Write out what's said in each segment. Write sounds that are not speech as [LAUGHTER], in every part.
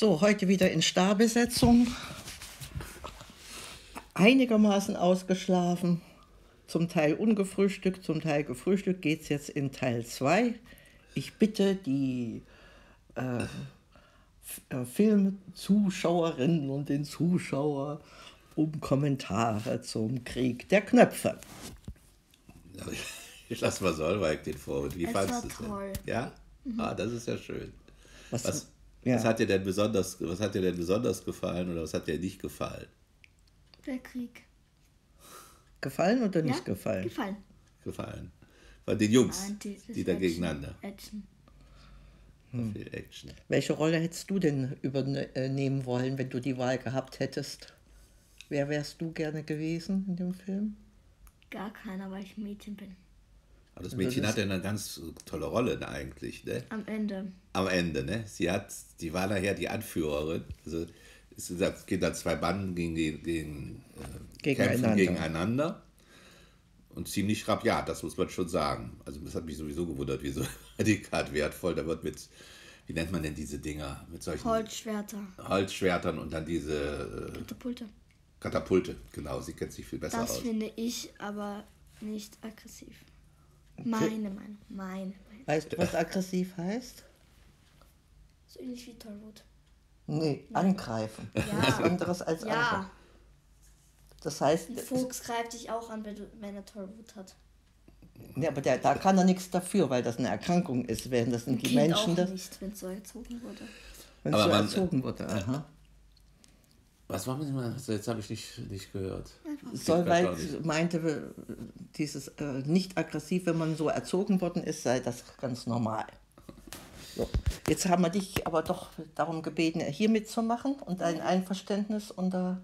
So, heute wieder in Starbesetzung. Einigermaßen ausgeschlafen, zum Teil ungefrühstückt, zum Teil gefrühstückt. Geht es jetzt in Teil 2. Ich bitte die äh, äh, Filmzuschauerinnen und den Zuschauer um Kommentare zum Krieg der Knöpfe. [LAUGHS] Ich lasse mal Solveig den vor. Wie Es fandest war du es? Ja? Ah, das ist ja schön. Was, Was, ja. was, hat dir denn besonders, was hat dir denn besonders gefallen oder was hat dir nicht gefallen? Der Krieg. gefallen oder nicht ja? gefallen? Gefallen. Gefallen? Von den Jungs, Nein, die da Action- gegeneinander. Action. Hm. Viel Action. Welche Rolle hättest du denn übernehmen wollen, wenn du die Wahl gehabt hättest? Wer wärst du gerne gewesen in dem Film? Gar keiner, weil ich ein Mädchen bin. Aber das Mädchen das- hat ja eine ganz tolle Rolle eigentlich, ne? Am Ende. Am Ende, ne? Sie hat, die war nachher die Anführerin. Also es geht da zwei Banden gegen, gegen, äh, Gegeneinander. kämpfen gegeneinander. Und ziemlich rabiat, das muss man schon sagen. Also das hat mich sowieso gewundert, wie so [LAUGHS] radikal wertvoll. Da wird mit, wie nennt man denn diese Dinger? Mit solchen Holzschwerter. Holzschwertern und dann diese äh, Katapulte. Katapulte. Genau, sie kennt sich viel besser Das aus. finde ich aber nicht aggressiv. Meine Meinung. Meine Meinung. Weißt du, was aggressiv heißt? So ähnlich wie Tollwut. Nee, angreifen. Ja. Was anderes als angreifen. Ja, Das heißt, ein Fuchs greift dich auch an, wenn, er Tollwut hat. ja, aber der, da kann er nichts dafür, weil das eine Erkrankung ist, während das sind die Kind Menschen, auch das, nicht, wenn es so erzogen wurde. wenn es so man- erzogen wurde. Aha. Was war mit dem, also jetzt habe ich nicht, nicht gehört. Solveig auch nicht. meinte, äh, dieses äh, nicht aggressiv, wenn man so erzogen worden ist, sei das ganz normal. So. Jetzt haben wir dich aber doch darum gebeten, hier mitzumachen und dein Einverständnis unter.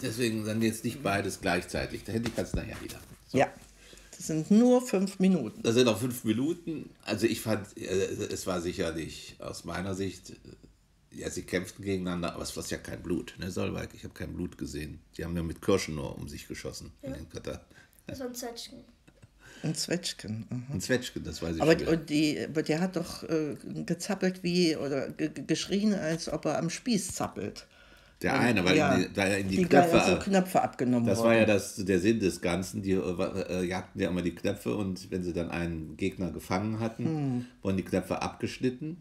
Deswegen dann jetzt nicht beides gleichzeitig. Der Handy kannst du nachher wieder. Ja, das sind nur fünf Minuten. Das sind noch fünf Minuten. Also ich fand, äh, es war sicherlich aus meiner Sicht, äh, ja, sie kämpften gegeneinander, aber es war ja kein Blut, ne, Solveig? Ich habe kein Blut gesehen. Die haben ja mit Kirschen nur um sich geschossen. In den Katar. Das war ein Zwetschgen. Ein Zwetschgen. aha. Ein Zwetschgen, das weiß ich Aber schon. und die, aber der hat doch äh, gezappelt wie oder ge- ge- geschrien, als ob er am Spieß zappelt. Der eine, weil ja, in die, da er in die, die Knöpfe. ganzen Knöpfe abgenommen Das wurden. war ja das, der Sinn des Ganzen. Die äh, jagten ja immer die Knöpfe und wenn sie dann einen Gegner gefangen hatten, Hm. wurden die Knöpfe abgeschnitten.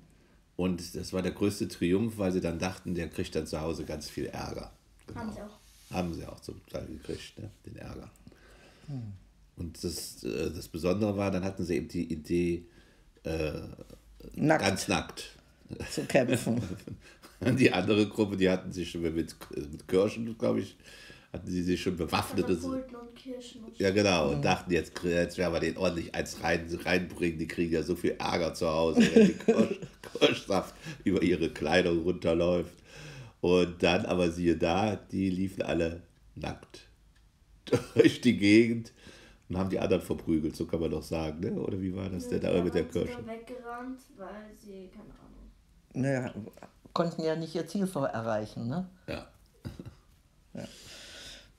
Und das war der größte Triumph, weil sie dann dachten, der kriegt dann zu Hause ganz viel Ärger. Genau. Haben sie auch. Haben sie auch zum Teil gekriegt, ne? den Ärger. Hm. Und das, äh, das Besondere war, dann hatten sie eben die Idee, nackt ganz nackt. zu kämpfen. [LAUGHS] Die andere Gruppe, die hatten sich schon mit, mit Kirschen, glaube ich, hatten sie sich schon bewaffnet. Katapulten und und Ja, genau. Und dachten, jetzt, jetzt werden wir den ordentlich eins rein, reinbringen. Die kriegen ja so viel Ärger zu Hause, wenn die [LAUGHS] Kirsch, Kirschsaft über ihre Kleidung runterläuft. Und dann, aber siehe da, die liefen alle nackt durch die Gegend und haben die anderen verprügelt, so kann man doch sagen, ne? Oder wie war das denn da mit der Kirsche? weggerannt, weil sie, keine Ahnung. Naja, konnten ja nicht ihr Ziel vor erreichen. Ne? Ja.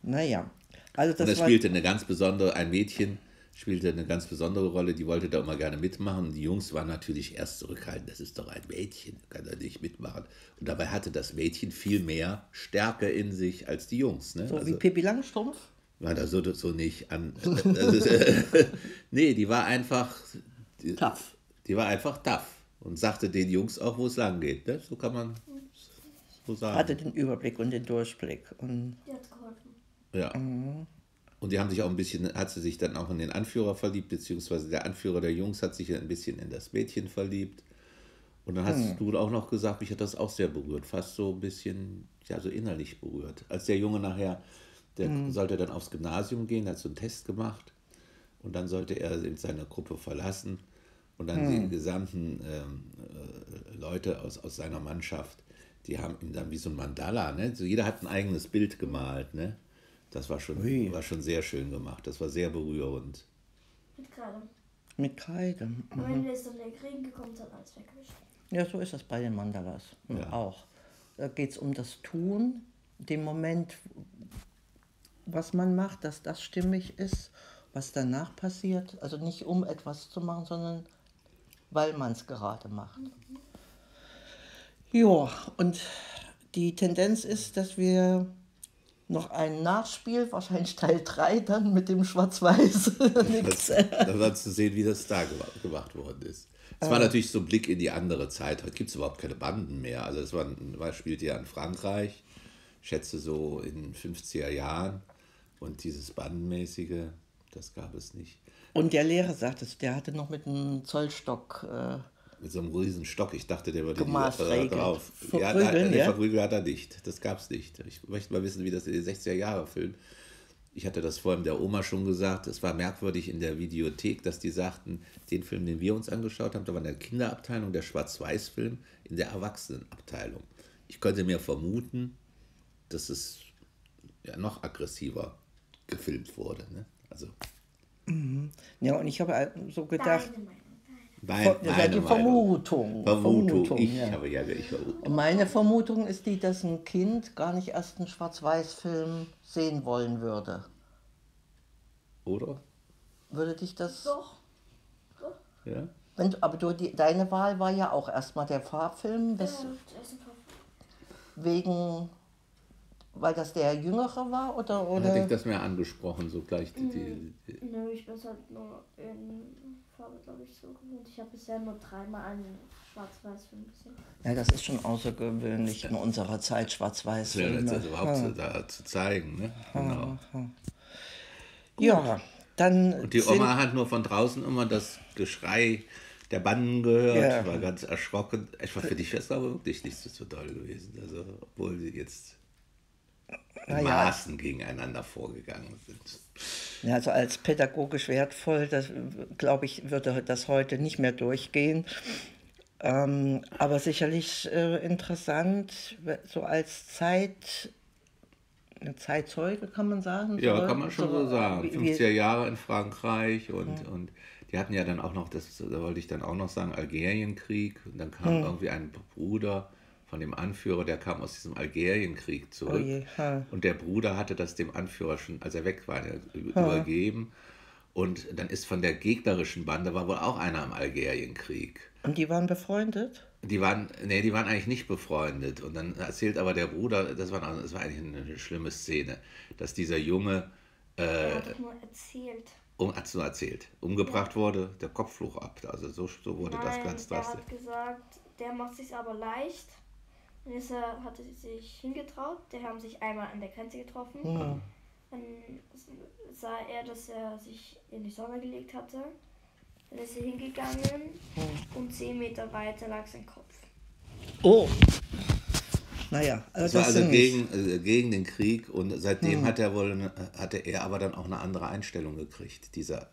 Naja, also Und das das war spielte eine ganz besondere, ein Mädchen spielte eine ganz besondere Rolle, die wollte da immer gerne mitmachen. Und die Jungs waren natürlich erst zurückhaltend, das ist doch ein Mädchen, kann da nicht mitmachen. Und dabei hatte das Mädchen viel mehr Stärke in sich als die Jungs. Ne? so wie also, Pippi Langstrumpf. war da so, so nicht an. [LAUGHS] Also, äh, [LAUGHS] nee, die war einfach. Die, Tough. Die war einfach tough und sagte den Jungs auch, wo es lang geht. Ne? So kann man so sagen. Hatte den Überblick und den Durchblick. Und Die Ja. Und die haben sich auch ein bisschen, hat sie sich dann auch in den Anführer verliebt, beziehungsweise der Anführer der Jungs hat sich ein bisschen in das Mädchen verliebt. Und dann hast du auch noch gesagt, mich hat das auch sehr berührt, fast so ein bisschen, ja, so innerlich berührt. Als der Junge nachher, der sollte dann aufs Gymnasium gehen, hat so einen Test gemacht und dann sollte er seine Gruppe verlassen und dann die gesamten ähm, äh, Leute aus, aus seiner Mannschaft, die haben ihm dann wie so ein Mandala, ne? So jeder hat ein eigenes Bild gemalt, ne? Das war schon, Ui. war schon sehr schön gemacht, das war sehr berührend. Mit gerade. mit Kreide. Am Ende ist dann der Krieg gekommen, hat alles weggewischt. Ja, so ist das bei den Mandalas Ja. auch. Da geht es um das Tun, den Moment, was man macht, dass das stimmig ist, was danach passiert. Also nicht um etwas zu machen, sondern weil man es gerade macht. Ja, und die Tendenz ist, dass wir noch ein Nachspiel, wahrscheinlich Teil 3 dann mit dem Schwarz-Weiß. [LAUGHS] Da war zu sehen, wie das da gema- gemacht worden ist. Es war natürlich so ein Blick in die andere Zeit. Heute gibt es überhaupt keine Banden mehr. Also es war, war, spielt ja in Frankreich, ich schätze so in 50er Jahren. Und dieses Bandenmäßige, das gab es nicht. Und der Lehrer sagt es, der hatte noch mit einem Zollstock. Äh, Mit so einem riesen Stock. Ich dachte, der würde Gemaßregelt. drauf. Ja, nein, ja? verprügeln hat er nicht. Das gab es nicht. Ich möchte mal wissen, wie das in den 60er Jahren Film. Ich hatte das vorhin der Oma schon gesagt. Es war merkwürdig in der Videothek, dass die sagten, den Film, den wir uns angeschaut haben, da war in der Kinderabteilung der Schwarz-Weiß-Film in der Erwachsenenabteilung. Ich könnte mir vermuten, dass es ja noch aggressiver gefilmt wurde. Ne? Also ja, und ich habe halt so gedacht, Deine. Mein, das meine die Meinung. Vermutung. Vermutung. Ich ja. habe ja ich Und meine Vermutung ist die, dass ein Kind gar nicht erst einen Schwarz-Weiß-Film sehen wollen würde. oder? Würde dich das. Doch. Ja. Wenn, aber du, die, deine Wahl war ja auch erstmal der Farbfilm, wes, Ja, wegen. Weil das der Jüngere war oder. Oder? hatte ich das mehr angesprochen, so gleich die, die, die Nö, ich bin es halt nur in Farbe, glaube ich, so gewöhnt. Ich habe bisher nur dreimal einen Schwarz-Weiß-Film gesehen. Ja, das ist schon außergewöhnlich in unserer Zeit, das Schwarz-Weiß-Filme. überhaupt zu, da, zu zeigen. Ne? Genau. Ja, dann. Und die Oma hat nur von draußen immer das Geschrei der Banden gehört, Ja. war ganz erschrocken. Ich war für die Schwester aber wirklich nicht so toll gewesen. Also, obwohl sie jetzt in Na ja. Maßen gegeneinander vorgegangen sind. Ja, also als pädagogisch wertvoll, das glaube ich, würde das heute nicht mehr durchgehen. Ähm, aber sicherlich äh, interessant, so als Zeit, Zeitzeuge kann man sagen. Ja, kann man schon so sagen. wie- wie- 50er Jahre in Frankreich und, und die hatten ja dann auch noch, das da wollte ich dann auch noch sagen, Algerienkrieg. Und dann kam Hm. irgendwie ein Bruder von dem Anführer, der kam aus diesem Algerienkrieg zurück. Oh je, ha. Und der Bruder hatte das dem Anführer schon, als er weg war, übergeben. Und dann ist von der gegnerischen Bande, war wohl auch einer im Algerienkrieg. Und die waren befreundet? Die waren, nee, die waren eigentlich nicht befreundet. Und dann erzählt aber der Bruder, das war, das war eigentlich eine schlimme Szene, dass dieser Junge, Er hat doch nur erzählt. um, hat nur erzählt, umgebracht wurde, der Kopf flog ab. Also so, so wurde das Nein, ganz der drastisch. hat gesagt, der macht sich aber leicht. Dann ist er, hat er sich hingetraut. Die haben sich einmal an der Grenze getroffen. Hm. Dann sah er, dass er sich in die Sonne gelegt hatte. Dann ist er hingegangen Hm. und zehn Meter weiter lag sein Kopf. Oh. Naja, also Das war das also sind nicht- gegen, äh, gegen den Krieg und seitdem hat er wohl, eine- hatte er aber dann auch eine andere Einstellung gekriegt, dieser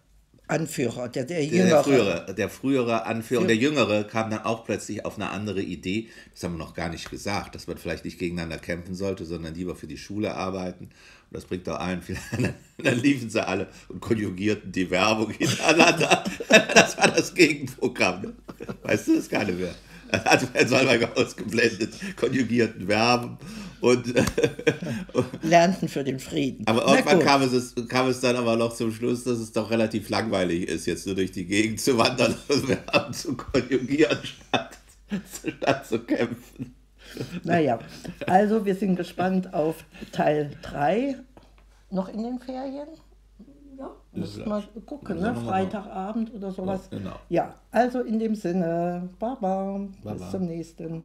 Anführer, der, der Jüngere. der frühere, der frühere Anführer, und der Jüngere kam dann auch plötzlich auf eine andere Idee. Das haben wir noch gar nicht gesagt, dass man vielleicht nicht gegeneinander kämpfen sollte, sondern lieber für die Schule arbeiten. Und das bringt doch allen viel. Dann, [LAUGHS] dann liefen sie alle und konjugierten die Werbung hintereinander. [LAUGHS] Das war das Gegenprogramm. Weißt du das gar nicht mehr? Das hat Herr Solberg ausgeblendet. Konjugierten Verben und [LAUGHS] Lernten für den Frieden. aber Na irgendwann kam es, kam es dann aber noch zum Schluss, dass es doch relativ langweilig ist, jetzt nur durch die Gegend zu wandern [LAUGHS] und Verben zu konjugieren, statt, statt zu kämpfen. Naja, also wir sind gespannt auf Teil 3. Noch in den Ferien? Ja. Müssen wir gucken, ne? wir Freitagabend oder sowas. Ja, genau. Ja, also in dem Sinne, Baba, bis Baba. zum nächsten.